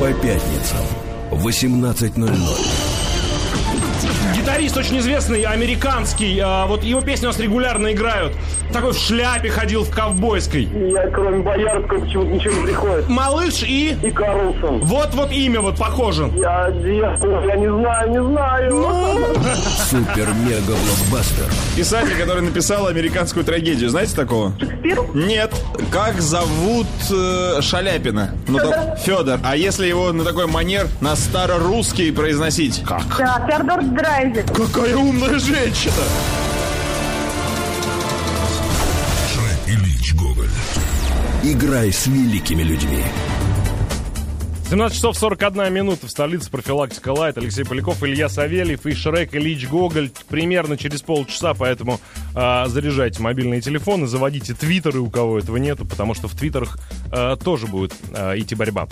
По пятницам в 18.00. Гитарист очень известный, американский. а, вот его песни у нас регулярно играют. Такой в шляпе ходил в ковбойской. Я кроме Боярского почему-то ничего не приходит. Малыш и... И Карлсон. Вот-вот имя вот похоже. Я, я, я не знаю, не знаю. Ну. Супер-мега-блокбастер. Писатель, который написал американскую трагедию, знаете такого? Шекспир? Нет. Как зовут э, Шаляпина? Ну, там, Федор. А если его на такой манер на старорусский произносить? Как? Да, Феодор Драйзер. Какая умная женщина! Шрек Ильич Гоголь. Играй с великими людьми. 17 часов 41 минута в столице профилактика Лайт. Алексей Поляков, Илья Савельев и Шрек Ильич Гоголь. Примерно через полчаса, поэтому а, заряжайте мобильные телефоны, заводите твиттеры, у кого этого нету, потому что в твиттерах а, тоже будет а, идти борьба.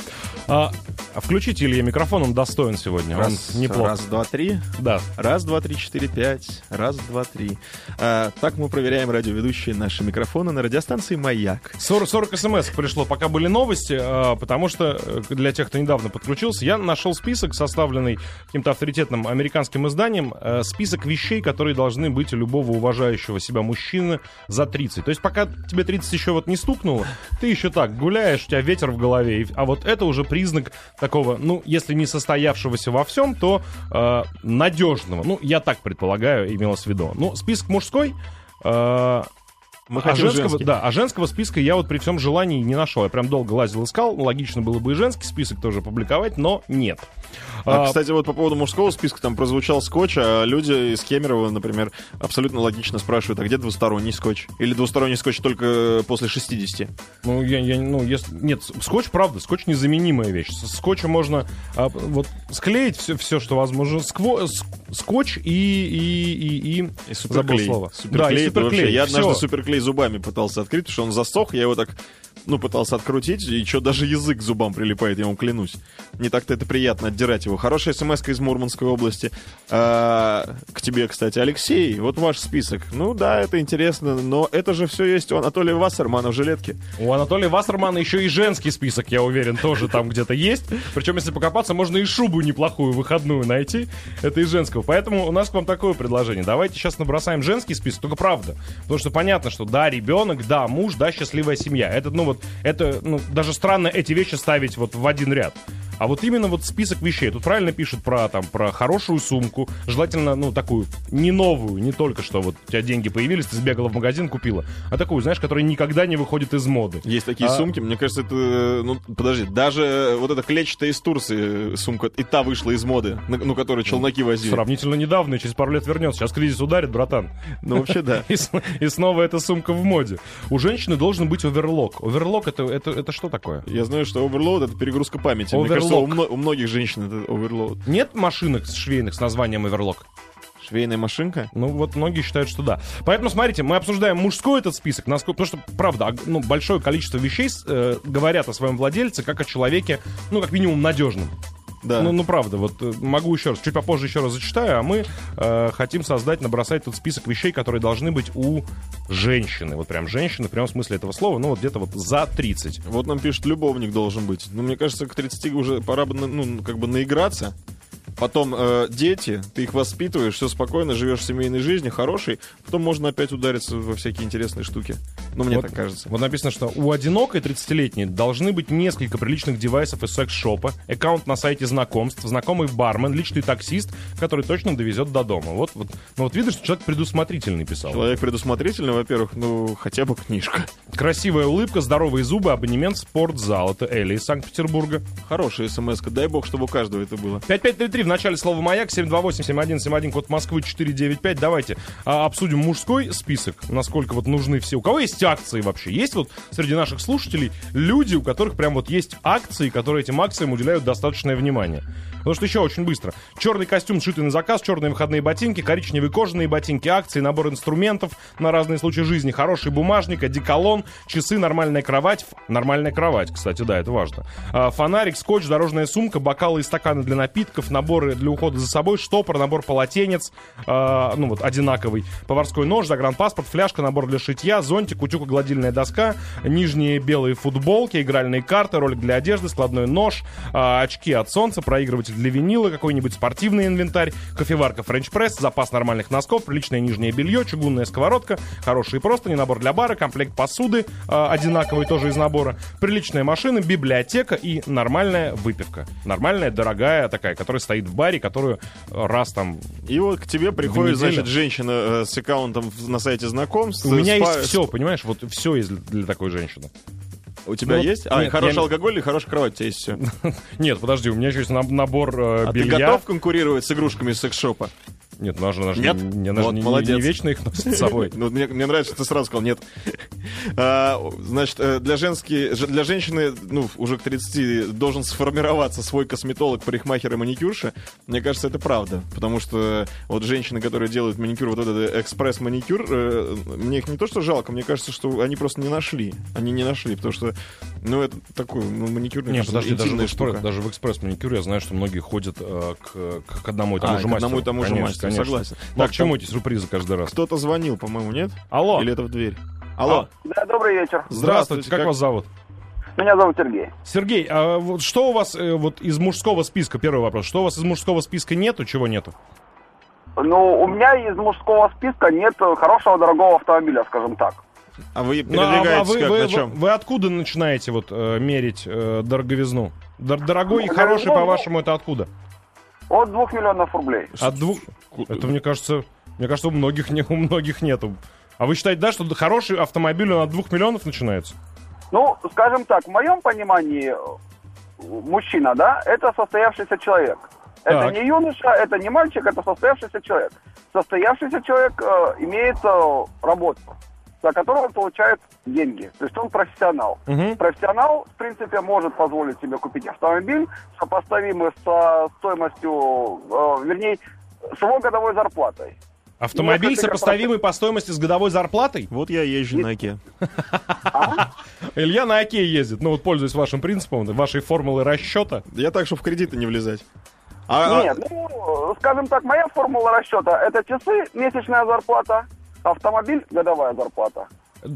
А, включите, Илья, микрофон, он достоин сегодня. Раз, он неплох. раз, два, три. Да. Раз, два, три, четыре, пять. Раз, два, три. А, так мы проверяем радиоведущие наши микрофоны на радиостанции «Маяк». 40, 40 смс пришло, пока были новости, а, потому что э, для тех, кто недавно подключился, я нашел список, составленный каким-то авторитетным американским изданием, э, список вещей, которые должны быть у любого уважающего себя мужчины за 30. То есть пока тебе 30 еще вот не стукнуло, ты еще так гуляешь, у тебя ветер в голове, а вот это уже признак такого, ну, если не состоявшегося во всем, то э, надежного. Ну, я так предполагаю, имелось в виду. Ну, список мужской... э, Мы а женского, женский. да, а женского списка я вот при всем желании не нашел. Я прям долго лазил, искал. Логично было бы и женский список тоже публиковать, но нет. А, А, кстати, вот по поводу мужского списка там прозвучал скотч, а люди из Кемерово, например, абсолютно логично спрашивают, а где двусторонний скотч? Или двусторонний скотч только после 60? ну, я, я, ну, если, нет, скотч, правда, скотч незаменимая вещь. С скотчем можно а, вот склеить все, все, что возможно. Скво- ск- скотч и, и, и, и, И забыл суперклей. слово. Суперклей, да, и это вообще- суперклей. Я однажды суперклей зубами пытался открыть, потому что он засох, я его так, ну, пытался открутить, и что, даже язык к зубам прилипает, я вам клянусь. Не так-то это приятно отдирать его. Хорошая смс из Мурманской области. А, к тебе, кстати, Алексей, вот ваш список. Ну да, это интересно, но это же все есть у Анатолия Вассермана в жилетке. У Анатолия Вассермана еще и женский список, я уверен, тоже там где-то есть. Причем, если покопаться, можно и шубу неплохую выходную найти. Это из женского. Поэтому у нас к вам такое предложение. Давайте сейчас набросаем женский список, только правда. Потому что понятно, что да, ребенок, да, муж, да, счастливая семья. Это, ну вот, это, ну, даже странно эти вещи ставить вот в один ряд. А вот именно вот список вещей. Тут правильно пишут про, там, про хорошую сумку. Желательно, ну, такую, не новую, не только что вот у тебя деньги появились, ты сбегала в магазин, купила. А такую, знаешь, которая никогда не выходит из моды. Есть такие А- сумки, мне кажется, это, ну, подожди, даже вот эта клетчатая из Турции сумка, и та вышла из моды, ну, которую челноки возили. Сравнительно недавно, и через пару лет вернется. Сейчас кризис ударит, братан. Ну, вообще, да. И, снова эта сумка в моде. У женщины должен быть оверлок. Оверлок это, это, это что такое? Я знаю, что оверлоуд — это перегрузка памяти. Мне кажется, у, мно- у многих женщин это оверлоуд. Нет машинок с швейных с названием оверлок? Швейная машинка? Ну, вот многие считают, что да. Поэтому, смотрите, мы обсуждаем мужской этот список, насколько, потому что, правда, ну, большое количество вещей э, говорят о своем владельце как о человеке, ну, как минимум, надежном. Да. Ну, ну, правда, вот э, могу еще раз, чуть попозже еще раз зачитаю, а мы э, хотим создать, набросать тут список вещей, которые должны быть у женщины. Вот прям женщины, в прямом смысле этого слова, ну, вот где-то вот за 30. Вот нам пишут, любовник должен быть. Ну, мне кажется, к 30 уже пора бы, ну, как бы наиграться. Потом э, дети, ты их воспитываешь, все спокойно, живешь семейной жизни, хороший. Потом можно опять удариться во всякие интересные штуки. Ну, мне Вот- так кажется. Вот написано, что у одинокой 30-летней должны быть несколько приличных девайсов из секс-шопа, аккаунт на сайте знакомств, знакомый бармен, личный таксист, который точно довезет до дома. Вот, вот, ну вот видишь, что человек предусмотрительный писал. Человек предусмотрительный, во-первых, ну, хотя бы книжка. Красивая улыбка, здоровые зубы, абонемент в спортзал. Это Элли из Санкт-Петербурга. Хорошая смс -ка. Дай бог, чтобы у каждого это было. 5533 в начале слова «Маяк», 728-7171, код Москвы 495. Давайте а, обсудим мужской список, насколько вот нужны все. У кого есть акции вообще? Есть вот среди наших слушателей люди, у которых прям вот есть акции, которые этим акциям уделяют достаточное внимание? Потому что еще очень быстро. Черный костюм, сшитый на заказ, черные выходные ботинки, коричневые кожаные ботинки, акции, набор инструментов на разные случаи жизни, хороший бумажник, одеколон, часы, нормальная кровать. Нормальная кровать, кстати, да, это важно. А, Фонарик, скотч, дорожная сумка, бокалы и стаканы для напитков, наборы для ухода за собой, штопор, набор полотенец, а, ну вот, одинаковый, поварской нож, загранпаспорт, фляжка, набор для шитья, зонтик, утюг, утюгогладильная доска, нижние белые футболки, игральные карты, ролик для одежды, складной нож, а, очки от солнца, проигрыватель для винила, какой-нибудь спортивный инвентарь, кофеварка френч-пресс, запас нормальных носков, приличное нижнее белье, чугунная сковородка, хорошие простыни, набор для бара, комплект посуды а, одинаковый тоже из набора, приличная машина, библиотека и нормальная выпивка. Нормальная, дорогая такая, которая стоит в баре, которую раз там... И вот к тебе приходит, значит, женщина э, с аккаунтом на сайте знакомств. У меня спа- есть все, понимаешь? Вот все есть для, такой женщины. У тебя Ну, есть? А, нет, хороший я- алкоголь и хорошая кровать у тебя есть все. Нет, подожди, у меня еще есть наб- набор э, А ты белья. готов конкурировать с игрушками из секс-шопа? Нет, ну, она же, же Нет? не, она же Вот, не- не- молодец. не вечно их носит с собой. Ну, мне, мне нравится, что ты сразу сказал нет. А, значит, э, для, женски, ж- для женщины, ну, уже к 30 должен сформироваться свой косметолог, парикмахер и маникюрша. Мне кажется, это правда. Потому что вот женщины, которые делают маникюр, вот этот экспресс-маникюр, э, мне их не то что жалко, мне кажется, что они просто не нашли. Они не нашли, потому что, ну, это такой, ну, маникюр, мне Не, кажется, подожди, даже в, экспресс, даже в экспресс-маникюр я знаю, что многие ходят э, к, к одному и тому А, же к мастеру. одному и тому же Конечно, мастеру, конечно. согласен. Ну, а Так, к чему эти сюрпризы каждый раз? Кто-то звонил, по-моему, нет? Алло. Или это в дверь? Алло. Да, добрый вечер. Здравствуйте, как, как- вас зовут? Меня зовут Сергей. Сергей, а вот что у вас э, вот из мужского списка, первый вопрос, что у вас из мужского списка нету, чего нету? Ну, у меня из мужского списка нет хорошего дорогого автомобиля, скажем так. А вы Ну, а- а передвигаетесь вы, как, вы- на вы- чем? вы откуда начинаете вот э, мерить э, дороговизну? Дор- дорогой и Ну, хороший, ну, по-вашему, это откуда? От двух миллионов рублей. От двух... Это, мне кажется, мне кажется, у многих, не, у многих нету. А вы считаете, да, что хороший автомобиль, он от двух миллионов начинается? Ну, скажем так, в моем понимании, мужчина, да, это состоявшийся человек. Это Так. не юноша, это не мальчик, это состоявшийся человек. Состоявшийся человек э, имеет э, работу, за которую он получает деньги. То есть он профессионал. Мгм. Профессионал, в принципе, может позволить себе купить автомобиль, сопоставимый со стоимостью, э, вернее, с его годовой зарплатой. Автомобиль, Несколько сопоставимый по стоимости с годовой зарплатой? Вот я езжу на Оке. Илья на Оке ездит, ну вот пользуясь вашим принципом, вашей формулой расчета. Я так, чтобы в кредиты не влезать. А, а- Нет, ну, скажем так, моя формула расчета – это часы, месячная зарплата, автомобиль, годовая зарплата.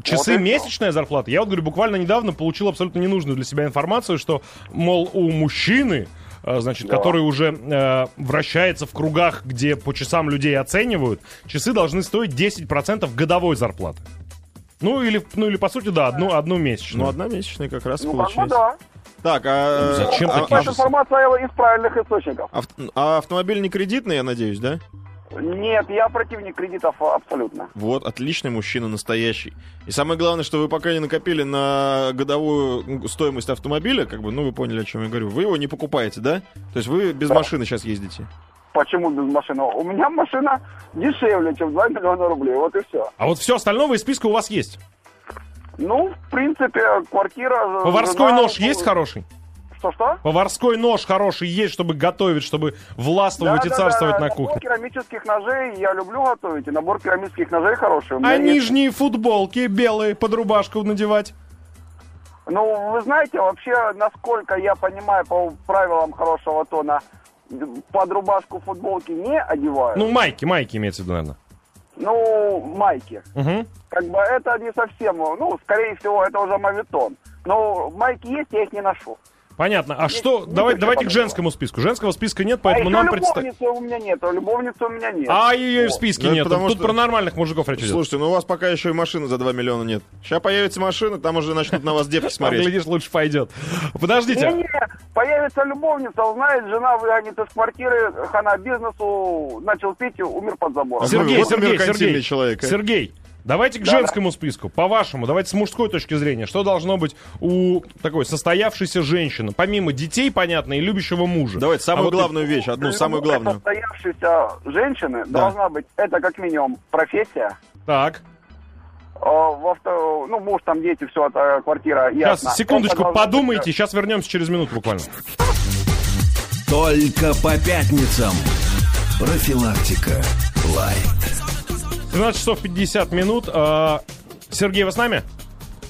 Часы Вот месячная зарплата. Я вот говорю, буквально недавно получил абсолютно ненужную для себя информацию, что, мол, у мужчины, э, значит, Да. который уже э, вращается в кругах, где по часам людей оценивают, часы должны стоить 10% годовой зарплаты. Ну или, ну или по сути, да, одну, одну месячную. ну, одна месячная как раз Ну, как бы получается. да. Так, а... Зачем а- такие Это информация из правильных источников. а, авт- а автомобиль не кредитный, я надеюсь, да? Нет, я противник кредитов абсолютно. Вот, отличный мужчина, настоящий. И самое главное, что вы пока не накопили на годовую стоимость автомобиля, как бы, ну, вы поняли, о чем я говорю, вы его не покупаете, да? То есть вы без машины сейчас ездите. Почему без машины? У меня машина дешевле, чем 2 миллиона рублей, вот и все. А вот все остальное из списка у вас есть. Ну, в принципе, квартира... Поварской жена, нож есть хороший? Что-что? Поварской нож хороший есть, чтобы готовить, чтобы властвовать и Да-да-да, царствовать на Набор кухне. керамических ножей я люблю готовить, и набор керамических ножей хороший. А есть- нижние футболки белые под рубашку надевать? Ну, вы знаете, вообще, насколько я понимаю по правилам хорошего тона, под рубашку футболки не одевают. Ну, майки, майки имеется в виду, наверное. Ну, майки. Угу. Как бы это не совсем, ну, скорее всего, это уже мавитон. Но майки есть, я их не ношу. Понятно. А что? не Давай, давайте к женскому списку. Женского списка нет, а поэтому еще нам представь. любовницы у меня нет, любовницы у меня нет. А ее и в Вот. списке Ну, нет. потому Тут что- про нормальных мужиков речь идет. Слушайте, ну у вас пока еще и машины за 2 миллиона нет. Сейчас появится машина, там уже начнут на вас девки Там, смотреть. глядишь, лучше пойдет. Подождите. Не-не, появится любовница, узнает, жена выгонит из квартиры, хана бизнесу, начал пить, умер под забором. Сергей, Вот Сергей, меркантильный Сергей, человек, а. Сергей, давайте к Да, женскому списку. По-вашему, давайте с мужской точки зрения. Что должно быть у такой состоявшейся женщины? Помимо детей, понятно, и любящего мужа. Давайте самую А вот главную вещь, одну самую главную. состоявшейся женщины должна быть, это как минимум профессия, Так, э, во вто- ну, муж, там, дети, все, это квартира, сейчас, ясно. секундочку, Это подумайте, быть, сейчас вернемся через минуту буквально. Только по пятницам. Профилактика. Лайт. 13 часов 50 минут. А, Сергей, вы с нами?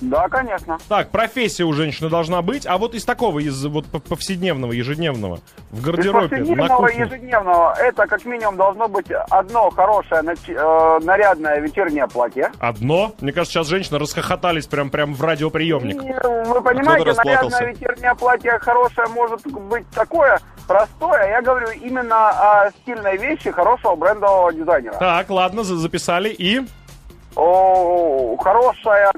Да, конечно. Так, профессия у женщины должна быть, а вот из такого, из вот повседневного, ежедневного, в Из гардеробе, на повседневного кухне. ежедневного это как минимум должно быть одно хорошее э, нарядное вечернее платье. Одно? Мне кажется, сейчас женщины расхохотались прям, прям в радиоприемник. И, вы понимаете, нарядное вечернее платье хорошее может быть такое простое. Я говорю именно о стильной вещи хорошего брендового дизайнера. Так, ладно, за- записали и... О, хорошая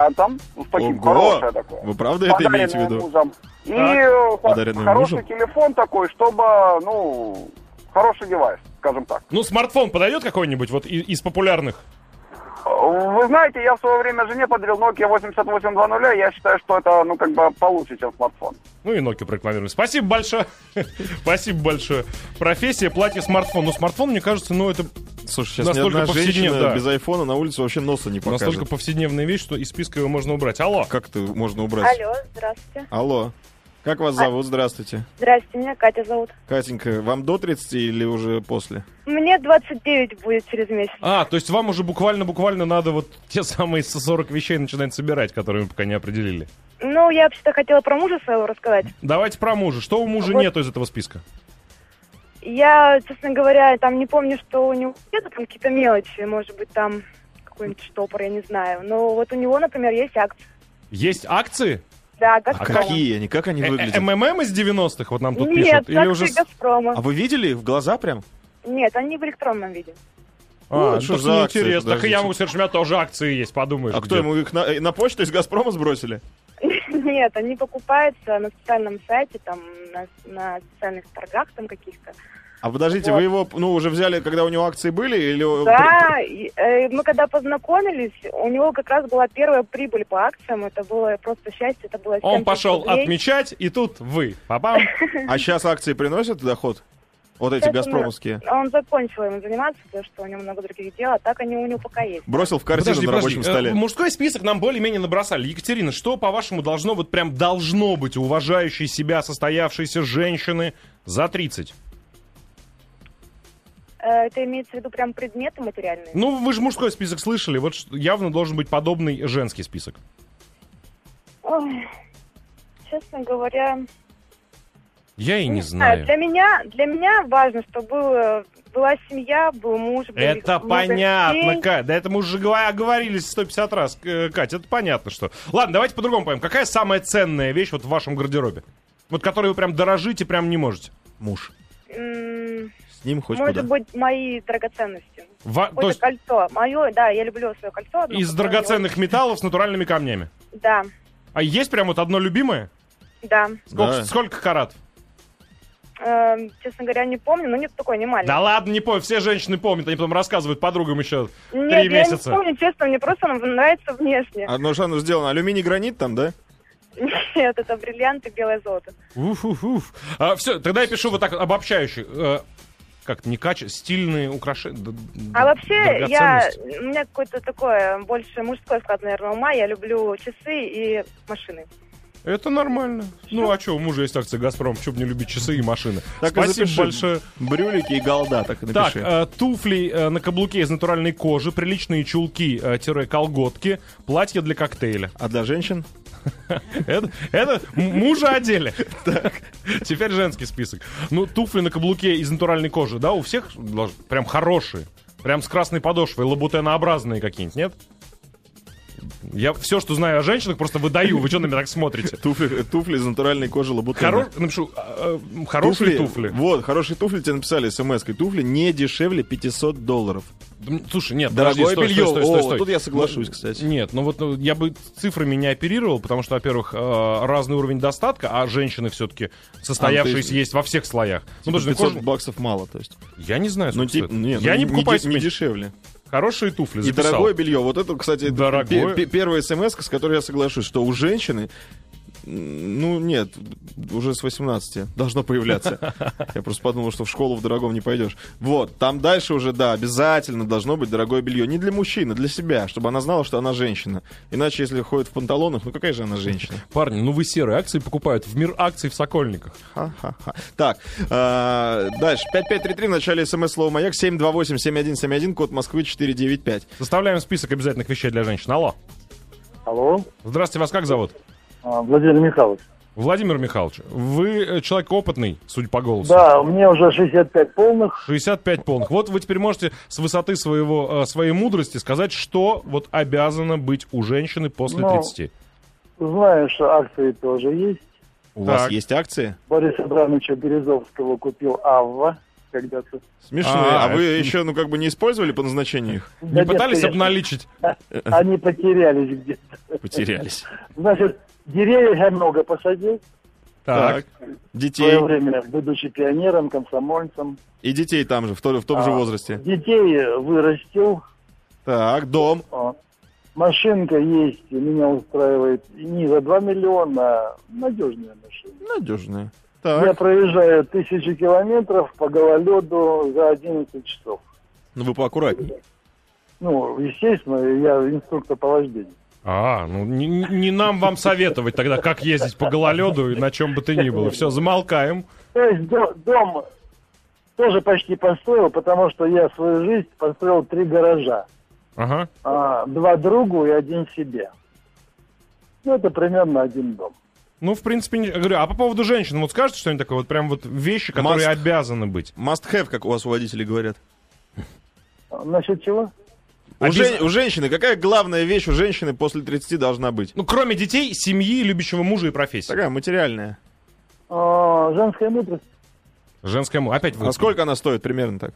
а там, ну, спасибо, Ого! хорошее такое. Вы правда это имеете в виду? мужем. И Так. хороший мужем? телефон такой, чтобы, ну, хороший девайс, скажем так. Ну, смартфон подойдет какой-нибудь вот и- из популярных? Вы знаете, я в свое время жене подарил Nokia 8820, я считаю, что это, ну, как бы получше, чем смартфон. Ну и Nokia прорекламировали. Спасибо большое. Спасибо большое. Профессия, платье, смартфон. Ну, смартфон, мне кажется, ну, это Слушай, сейчас Настолько ни одна повседнев- женщина да. без айфона на улице вообще носа не покажет. настолько повседневная вещь, что из списка его можно убрать. Алло. Как это можно убрать? Алло, здравствуйте. Алло. Как вас зовут? Здравствуйте. Здравствуйте, меня Катя зовут. Катенька, вам до 30 или уже после? Мне 29 будет через месяц. А, то есть вам уже буквально-буквально надо вот те самые 40 вещей начинать собирать, которые мы пока не определили. Ну, я вообще-то хотела про мужа своего рассказать. Давайте про мужа. Что у мужа Вот. нету из этого списка? Я, честно говоря, там не помню, что у него где-то там какие-то мелочи, может быть, там какой-нибудь штопор, я не знаю. Но вот у него, например, есть акции. Есть акции? Да, А Газпрома. какие они? Как они Э, выглядят? э, МММ из 90-х вот нам тут Нет, пишут? Или уже... с- Газпрома. А вы видели в глаза прям? Нет, они в электронном виде. А, Ну, что так за акции? неинтересно. Так и я Подождите. могу сказать, что у меня тоже акции есть, подумаешь. А кто где. ему их на, на почту из Газпрома сбросили? Нет, они покупаются на специальном сайте, там, на, на специальных торгах там каких-то. А подождите, Вот. вы его, ну, уже взяли, когда у него акции были? Или... Да, э, мы когда познакомились, у него как раз была первая прибыль по акциям, это было просто счастье, это было 7 Он пошел рублей. отмечать, и тут вы. Папам. А сейчас акции приносят доход? Вот эти Сейчас газпромовские. Он, он закончил им заниматься, потому что у него много других дел, а так они у него пока есть. Бросил в корзину Подожди, на подожди. рабочем Э, столе. Мужской список нам более-менее набросали. Екатерина, что, по-вашему, должно вот прям должно быть у уважающей себя состоявшейся женщины за 30? Э, это имеется в виду прям предметы материальные? Ну, вы же мужской список слышали. Вот явно должен быть подобный женский список. Ой, честно говоря, Я и не знаю. знаю. Для меня, для меня важно, чтобы было, была семья, был муж. были Это понятно. Кать. Да это мы уже говор- оговорились 150 раз, К- Кать. Это понятно, что. Ладно, давайте по-другому поймем. Какая самая ценная вещь вот в вашем гардеробе? Вот которой вы прям дорожите, прям не можете. Муж. М, С ним хоть Может куда. быть, мои драгоценности. Во- то есть кольцо. Мое, да, я люблю свое кольцо. одно, из драгоценных металлов с натуральными камнями. Да, А есть прям вот одно любимое? да. Сколько, Да. сколько карат? Эм, честно говоря, не помню, но нет такой, не маленький. Да ладно, не помню. Все женщины помнят. Они потом рассказывают подругам еще Нет, три я месяца. не помню, честно, мне просто он нравится внешне. Одно что оно сделано? Алюминий гранит там, да? Нет, это бриллианты, белое золото. Уф, уф, уф. все, тогда я пишу вот так обобщающе. Как не каче, стильные украшения. А вообще, я, у меня какой-то такое, больше мужской склад, наверное, ума. Я люблю часы и машины. Это нормально. Ну а что, у мужа есть акция Газпром, что бы не любить часы и машины. Так Спасибо большое. Брюлики и голда, так и Так, напиши. э, туфли э, на каблуке из натуральной кожи, приличные чулки, э, тире колготки, платье для коктейля. А для женщин? Это, это мужа одели. Так. Теперь женский список. Ну, туфли на каблуке из натуральной кожи, да, у всех прям хорошие. Прям с красной подошвой, лабутенообразные какие-нибудь, нет? Я все, что знаю о женщинах, просто выдаю. Вы что на меня так смотрите? Туфли, туфли из натуральной кожи лабутена. Хоро... Напишу, э, э, хорошие туфли. Вот, хорошие туфли тебе написали смс-кой. Туфли не дешевле 500 долларов. Слушай, нет, Дорогое подожди, стой, белье. стой, стой, стой, О, стой. тут я соглашусь, Ну, кстати. Нет, ну вот ну, я бы цифрами не оперировал, потому что, во-первых, э, разный уровень достатка, а женщины все-таки состоявшиеся А, есть- во всех слоях. Ну, Типа потому что 500 кожа- баксов мало, то есть. Я не знаю, Ну, типа, нет, Я ну, не покупаю не себе дешевле. Хорошие туфли. И записал. дорогое белье. Вот это, кстати, Дорогое? пе- пе- первая смс, с которой я соглашусь, что у женщины, ну нет, уже с 18 должно появляться. Я просто подумал, что в школу в дорогом не пойдешь. Вот, там дальше уже, да, обязательно должно быть дорогое белье. Не для мужчины, для себя, чтобы она знала, что она женщина. Иначе, если ходит в панталонах, ну какая же она женщина? Парни, ну вы серые акции покупают в мир акций в Сокольниках. Ха-ха-ха. Так, э, дальше. 5533 в начале смс слова «Маяк», 728-7171, код Москвы 495. Составляем список обязательных вещей для женщин. Алло. Алло, Здравствуйте, вас как зовут? А, Владимир Михайлович. Владимир Михайлович, вы э, человек опытный, судя по голосу. Да, мне уже 65 полных. 65 полных. Вот вы теперь можете с высоты своего, э, своей мудрости сказать, что вот обязано быть у женщины после Ну, 30. Знаю, что акции тоже есть. У вас Так. есть акции? Борис Абрамовича Березовского купил Авва когда-то. Смешные. А, А, вы еще, ну, как бы не использовали по назначению их? Не Да нет, пытались конечно. обналичить? Они потерялись где-то. Потерялись. Значит, деревьев я много посадил. Так. В свое Детей. время, будучи пионером, комсомольцем. И детей там же, в, то- в том же А, возрасте. Детей вырастил. Так, дом. А, Машинка есть, меня устраивает не за 2 миллиона, а надежная машина. Надежная. Я Так. проезжаю тысячи километров по гололеду за 11 часов. Ну, вы поаккуратнее. Ну, естественно, я инструктор по вождению. А, ну не, не нам вам советовать тогда, как ездить по гололеду и на чем бы то ни было. Все, замолкаем. То есть до- дом тоже почти построил, потому что я свою жизнь построил три гаража. Ага. А, два другу и один себе. Ну, это примерно один дом. Ну, в принципе, не... говорю, а по поводу женщин, вот скажете что-нибудь такое, вот прям вот вещи, которые Must. обязаны быть? Must have, как у вас у водителей говорят. А, Насчет чего? У, Обяз- жен- у женщины, какая главная вещь у женщины после 30 должна быть? Ну, кроме детей, семьи, любящего мужа и профессии. Такая материальная. А, женская мудрость. Женская му- Опять вы. А сколько она стоит примерно так?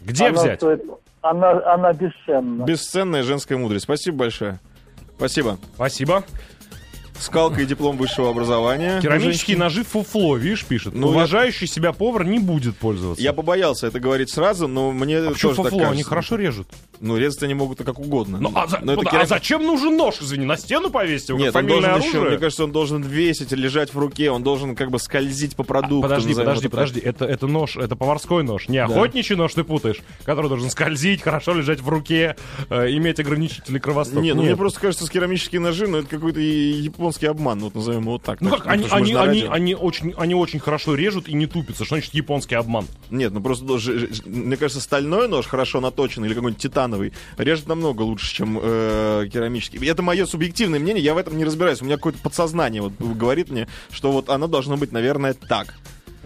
Где она взять? стоит- она, она бесценна. Бесценная женская мудрость. Спасибо большое. Спасибо. Спасибо. Скалка и диплом высшего образования. Керамические ножи фуфло, видишь, пишет. Ну, Уважающий себя повар не будет пользоваться. Я побоялся это говорить сразу, но мне А тоже так фуфло? Они кажется. хорошо режут. Ну, резать они могут как угодно. Ну, а, за- Но это а керам- зачем нужен нож, извини? На стену повесить его, Нет, он должен еще, оружие? мне кажется, он должен весить, лежать в руке, он должен как бы скользить по продукту. Подожди, назовем подожди, это так. подожди. Это, это нож, это поварской нож. Не охотничий нож ты путаешь, который должен скользить, хорошо лежать в руке, э, иметь ограничители кровостока. Не, ну мне Нет. просто кажется, с керамические ножи, ну это какой-то японский обман, вот назовем его вот так. Ну Так как, они, они, они, они, очень, они очень хорошо режут и не тупятся. Что значит японский обман? Нет, ну просто, ж- мне кажется, стальной нож, хорошо наточенный, или какой-нибудь титановый, режет намного лучше, чем э, керамический. Это мое субъективное мнение, я в этом не разбираюсь. У меня какое-то подсознание вот говорит мне, что вот оно должно быть, наверное, так.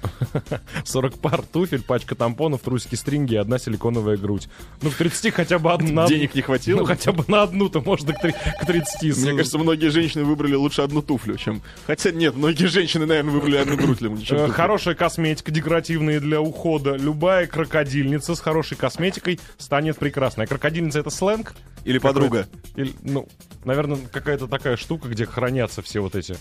40 пар туфель, пачка тампонов, трусики, стринги и одна силиконовая грудь. Ну, к 30 хотя бы одна. Денег не хватило? Ну, хотя бы на одну-то можно к, три- к 30. Мне кажется, многие женщины выбрали лучше одну туфлю, чем... Хотя нет, многие женщины, наверное, выбрали одну грудь, Э. Хорошая косметика, декоративная для ухода. Любая крокодильница с хорошей косметикой станет прекрасной. А крокодильница это сленг? Или подруга. Или, ну, наверное, какая-то такая штука, где хранятся все вот эти.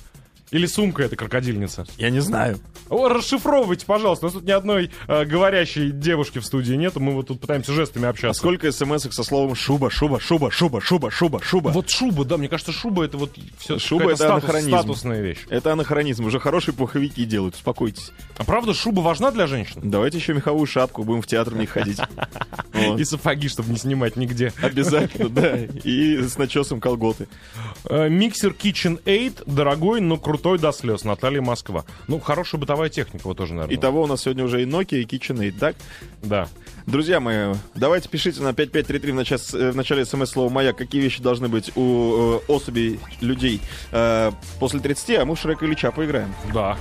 Или сумка это крокодильница. Я не знаю. О, расшифровывайте, пожалуйста. У нас тут ни одной э, говорящей девушки в студии нету. Мы вот тут пытаемся жестами А общаться. сколько смс со словом шуба, шуба, шуба, шуба, шуба, шуба, шуба? Вот шуба, да, мне кажется, шуба это вот все Шуба это анахронизм. статусная вещь. Это анахронизм. Уже хорошие пуховики делают, успокойтесь. А правда, шуба важна для женщин? Давайте еще меховую шапку, будем в театр в них ходить. Вот. И сапоги, чтобы не снимать нигде. Обязательно, да. И с начесом колготы. Э, Миксер KitchenAid дорогой, но крутой до слез. Наталья Москва. Ну, хорошая бытовая техника, вот тоже, наверное. Итого у нас сегодня уже и Nokia, и KitchenAid, так? Да. Друзья мои, давайте пишите на 5533 в начале, в начале смс-слова «Маяк», какие вещи должны быть у э, особей, людей э, после 30, а мы в Шрека Ильича поиграем. Да.